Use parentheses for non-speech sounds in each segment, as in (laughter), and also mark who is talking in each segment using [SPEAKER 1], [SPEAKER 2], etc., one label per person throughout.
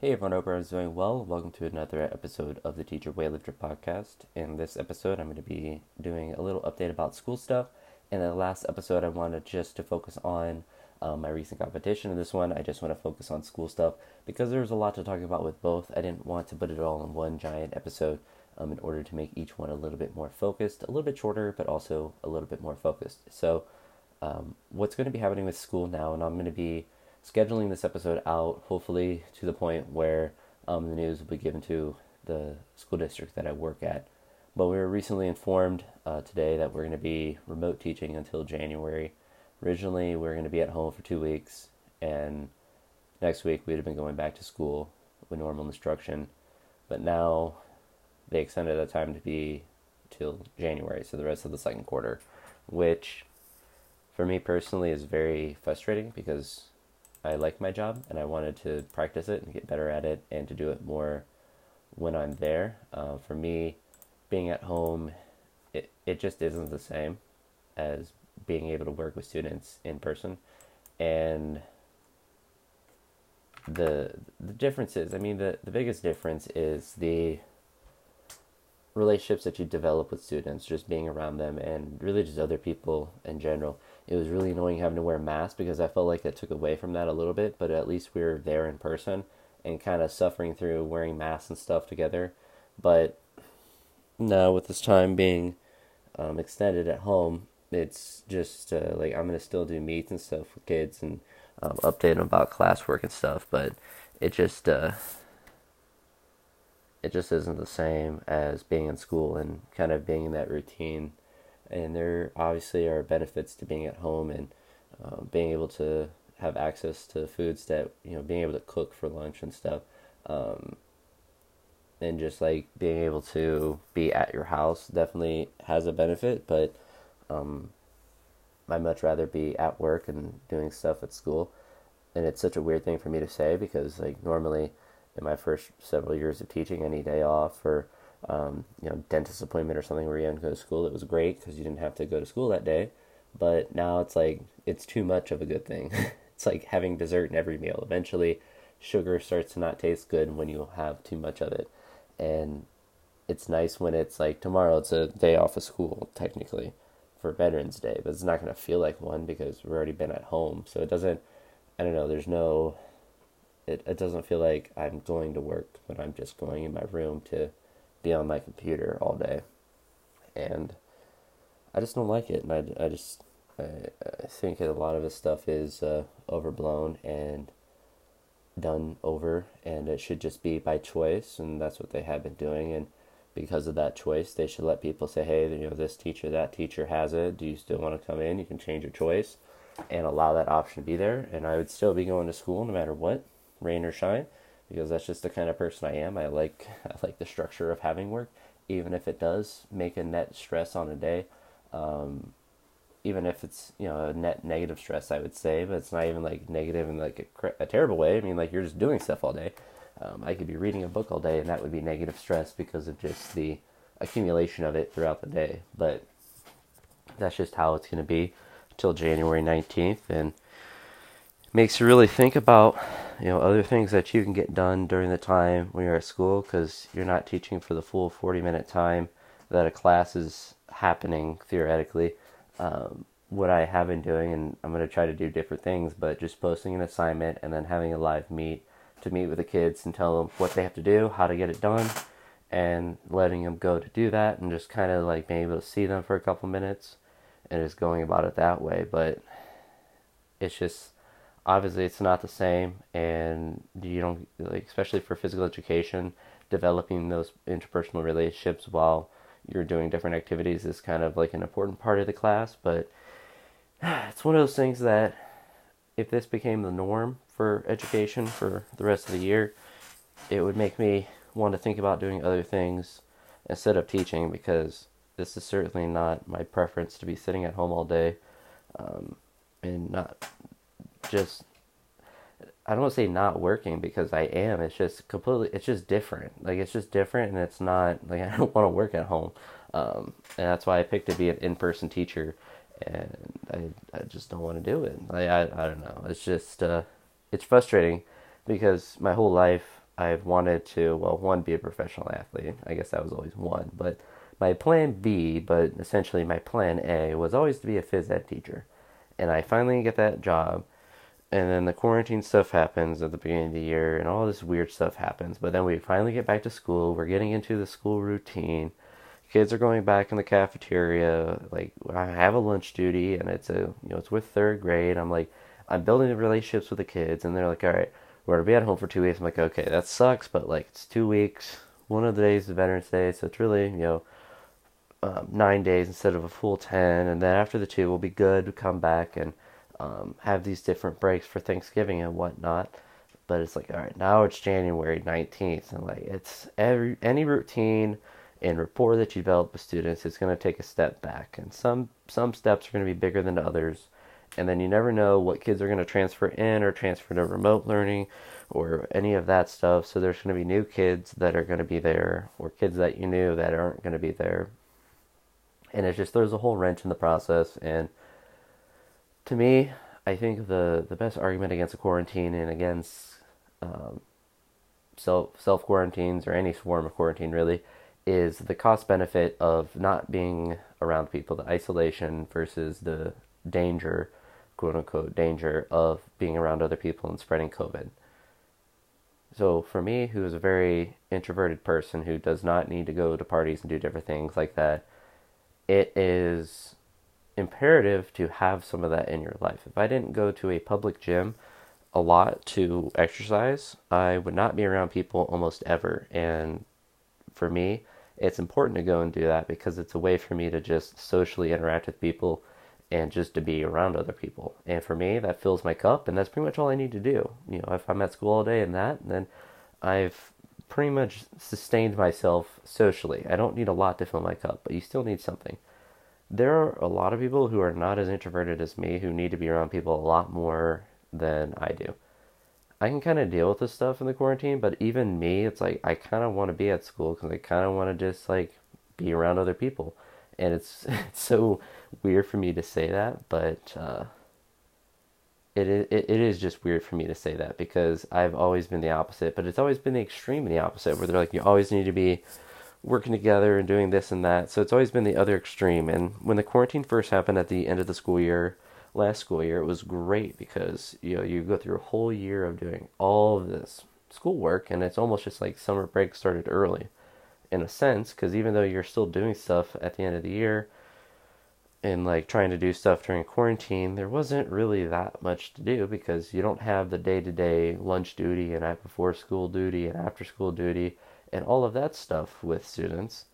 [SPEAKER 1] Hey everyone, hope everyone's doing well. Welcome to another episode of the Teacher Weightlifter podcast. In this episode, I'm going to be doing a little update about school stuff. In the last episode, I wanted just to focus on um, my recent competition. In this one, I just want to focus on school stuff because there's a lot to talk about with both. I didn't want to put it all in one giant episode um, in order to make each one a little bit more focused, a little bit shorter, but also a little bit more focused. So, um, what's going to be happening with school now, and I'm going to be scheduling this episode out, hopefully to the point where um, the news will be given to the school district that I work at. But we were recently informed uh, today that we're going to be remote teaching until January. Originally, we are going to be at home for two weeks, and next week we'd have been going back to school with normal instruction. But now they extended the time to be till January, so the rest of the second quarter, which for me personally is very frustrating because I like my job and I wanted to practice it and get better at it and to do it more when I'm there. Uh, for me, being at home, it, it just isn't the same as being able to work with students in person. And the the difference is, I mean, the, the biggest difference is the relationships that you develop with students, just being around them, and really just other people in general. It was really annoying having to wear masks because I felt like it took away from that a little bit, but at least we were there in person and kind of suffering through wearing masks and stuff together. But now, with this time being um, extended at home, it's just uh, like I'm gonna still do meets and stuff with kids and um, update them about classwork and stuff, but it just uh, it just isn't the same as being in school and kind of being in that routine. And there obviously are benefits to being at home and uh, being able to have access to foods that you know being able to cook for lunch and stuff. Um, and just like being able to be at your house definitely has a benefit, but um, I'd much rather be at work and doing stuff at school. And it's such a weird thing for me to say because like normally in my first several years of teaching any day off or um, you know dentist appointment or something where you to go to school it was great because you didn't have to go to school that day. But now it's like it's too much of a good thing. (laughs) It's like having dessert in every meal. Eventually sugar starts to not taste good when you have too much of it. And it's nice when it's like tomorrow it's a day off of school technically for veterans day. But it's not going to feel like one because we've already been at home. So it doesn't i don't know there's no it, it doesn't feel like I'm going to work when I'm just going in my room to be on my computer all day. And I just don't like it. And I, I just, I, I think a lot of this stuff is uh, overblown and done over, and it should just be by choice. And that's what they have been doing. And because of that choice, they should let people say, hey, you know, this teacher, that teacher has it. Do you still want to come in? You can change your choice and allow that option to be there. And I would still be going to school no matter what rain or shine because that's just the kind of person I am. I like (laughs) I like the structure of having work, even if it does make a net stress on a day. Um, even if it's you know a net negative stress, I would say, but it's not even like negative in like a, a terrible way. I mean, like you're just doing stuff all day. Um, I could be reading a book all day, and that would be negative stress because of just the accumulation of it throughout the day. But that's just how it's going to be till January nineteenth, and makes you really think about you know other things that you can get done during the time when you're at school because you're not teaching for the full 40 minute time that a class is happening theoretically. Um, what i have been doing and i'm going to try to do different things but just posting an assignment and then having a live meet to meet with the kids and tell them what they have to do how to get it done and letting them go to do that and just kind of like being able to see them for a couple minutes and just going about it that way. But it's just obviously it's not the same and you don't like especially for physical education developing those interpersonal relationships while you're doing different activities is kind of like an important part of the class but (sighs) it's one of those things that if this became the norm for education for the rest of the year it would make me want to think about doing other things instead of teaching because this is certainly not my preference to be sitting at home all day um, and not just I don't say not working because I am. It's just completely. It's just different. Like it's just different, and it's not like (laughs) I don't want to work at home. Um, and that's why I picked to be an in-person teacher, and I I just don't want to do it. Like I I don't know. It's just uh, it's frustrating because my whole life I've wanted to, well, one, be a professional athlete. I guess that was always one. But my plan B, but essentially my plan A, was always to be a phys ed teacher. And I finally get that job. And then the quarantine stuff happens at the beginning of the year, and all this weird stuff happens. But then we finally get back to school. We're getting into the school routine. Kids are going back in the cafeteria. Like I have a lunch duty, and it's a you know it's with third grade. I'm like I'm building relationships with the kids, and they're like, all right, we're gonna be at home for two weeks. I'm like, okay, that sucks, but like it's two weeks. One of the days is Veterans Day, so it's really you know um, nine days instead of a full ten. And then after the two, we'll be good. to come back and um, have these different breaks for Thanksgiving and whatnot. But it's like, all right, now it's January 19th, and like it's every any routine and rapport that you develop with students is going to take a step back, and some some steps are going to be bigger than others. And then you never know what kids are going to transfer in or transfer to remote learning or any of that stuff. So there's going to be new kids that are going to be there or kids that you knew that aren't going to be there. And it just throws a whole wrench in the process. And to me, I think the, the best argument against a quarantine and against um, self self quarantines or any form of quarantine really is the cost benefit of not being around people, the isolation versus the danger, quote unquote, danger of being around other people and spreading COVID. So for me, who is a very introverted person who does not need to go to parties and do different things like that, it is imperative to have some of that in your life. If I didn't go to a public gym a lot to exercise, I would not be around people almost ever. And for me, it's important to go and do that because it's a way for me to just socially interact with people and just to be around other people. And for me, that fills my cup, and that's pretty much all I need to do. You know, if I'm at school all day and that, then I've pretty much sustained myself socially. I don't need a lot to fill my cup, but you still need something. There are a lot of people who are not as introverted as me who need to be around people a lot more than I do. I can kind of deal with this stuff in the quarantine, but even me, it's like I kind of want to be at school because I kind of want to just like be around other people, and it's (laughs) it's so weird for me to say that, but uh, it, it it is just weird for me to say that because I've always been the opposite, but it's always been the extreme the opposite where they're like you always need to be working together and doing this and that. So it's always been the other extreme. And when the quarantine first happened at the end of the school year, last school year, it was great because you know you go through a whole year of doing all of this schoolwork, and it's almost just like summer break started early, in a sense, because even though you're still doing stuff at the end of the year and like trying to do stuff during quarantine, there wasn't really that much to do because you don't have the day to day lunch duty and before school duty and after school duty and all of that stuff with students.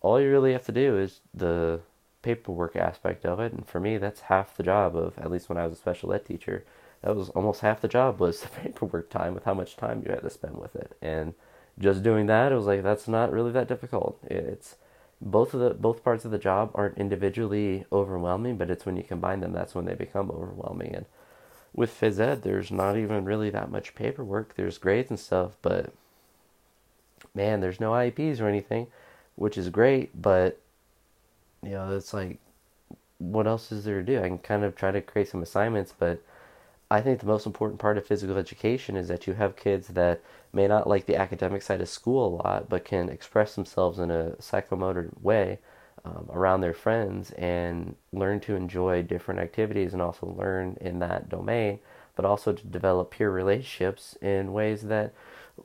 [SPEAKER 1] All you really have to do is the paperwork aspect of it, and for me, that's half the job of at least when I was a special ed teacher. That was almost half the job was (laughs) the paperwork time with how much time you had to spend with it, and just doing that, it was like that's not really that difficult. It's both of the both parts of the job aren't individually overwhelming, but it's when you combine them that's when they become overwhelming. And with phys ed, there's not even really that much paperwork. There's grades and stuff, but man, there's no IEPs or anything, which is great. But you know, it's like, what else is there to do? I can kind of try to create some assignments, but I think the most important part of physical education is that you have kids that may not like the academic side of school a lot, but can express themselves in a psychomotor way um, around their friends and learn to enjoy different activities and also learn in that domain, but also to develop peer relationships in ways that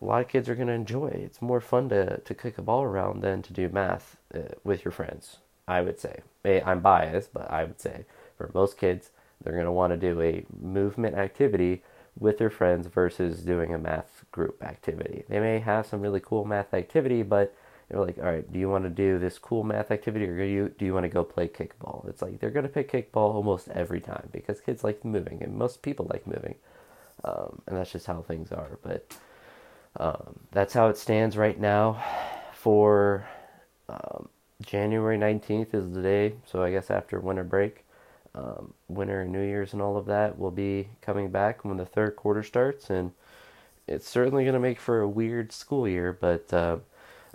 [SPEAKER 1] a lot of kids are going to enjoy. It's more fun to, to kick a ball around than to do math uh, with your friends, I would say. I'm biased, but I would say for most kids, they're going to want to do a movement activity with their friends versus doing a math group activity. They may have some really cool math activity, but they're like, all right, do you want to do this cool math activity or do you, do you want to go play kickball? It's like they're going to pick kickball almost every time because kids like moving and most people like moving. Um, and that's just how things are. But um, that's how it stands right now for um, January 19th is the day. So I guess after winter break um, winter and New Year's and all of that will be coming back when the third quarter starts, and it's certainly going to make for a weird school year. But uh,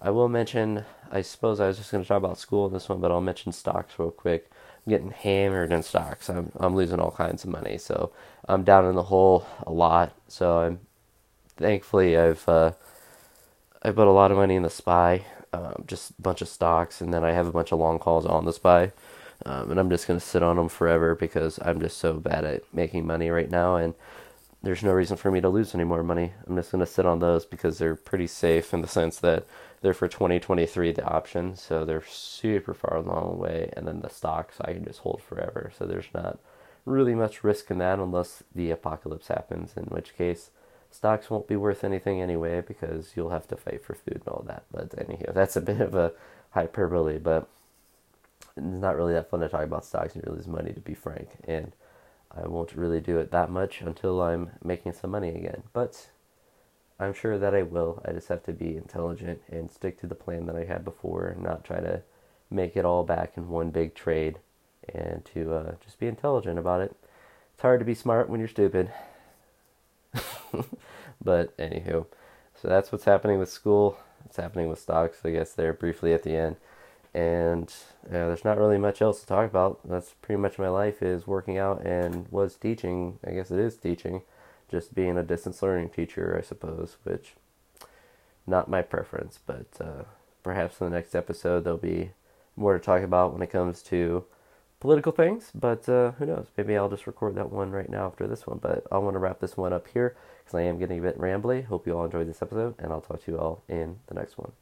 [SPEAKER 1] I will mention, I suppose I was just going to talk about school in this one, but I'll mention stocks real quick. I'm getting hammered in stocks. I'm I'm losing all kinds of money, so I'm down in the hole a lot. So I'm thankfully, I've uh, I put a lot of money in the SPY, um, just a bunch of stocks, and then I have a bunch of long calls on the SPY. Um, and I'm just going to sit on them forever because I'm just so bad at making money right now, and there's no reason for me to lose any more money. I'm just going to sit on those because they're pretty safe in the sense that they're for 2023 the option, so they're super far along away, and then the stocks I can just hold forever. So there's not really much risk in that unless the apocalypse happens, in which case stocks won't be worth anything anyway because you'll have to fight for food and all that. But anyhow, (laughs) that's a bit of a hyperbole, but it's not really that fun to talk about stocks and really money, to be frank. And I won't really do it that much until I'm making some money again. But I'm sure that I will. I just have to be intelligent and stick to the plan that I had before and not try to make it all back in one big trade and to uh, just be intelligent about it. It's hard to be smart when you're stupid. (laughs) but anywho, so that's what's happening with school. It's happening with stocks, I guess, there briefly at the end. And yeah, there's not really much else to talk about. That's pretty much my life is working out and was teaching. I guess it is teaching, just being a distance learning teacher, I suppose, which not my preference. But uh, perhaps in the next episode there'll be more to talk about when it comes to political things, but uh, who knows? Maybe I'll just record that one right now after this one. But I want to wrap this one up here because I am getting a bit rambly. Hope you all enjoyed this episode, and I'll talk to you all in the next one.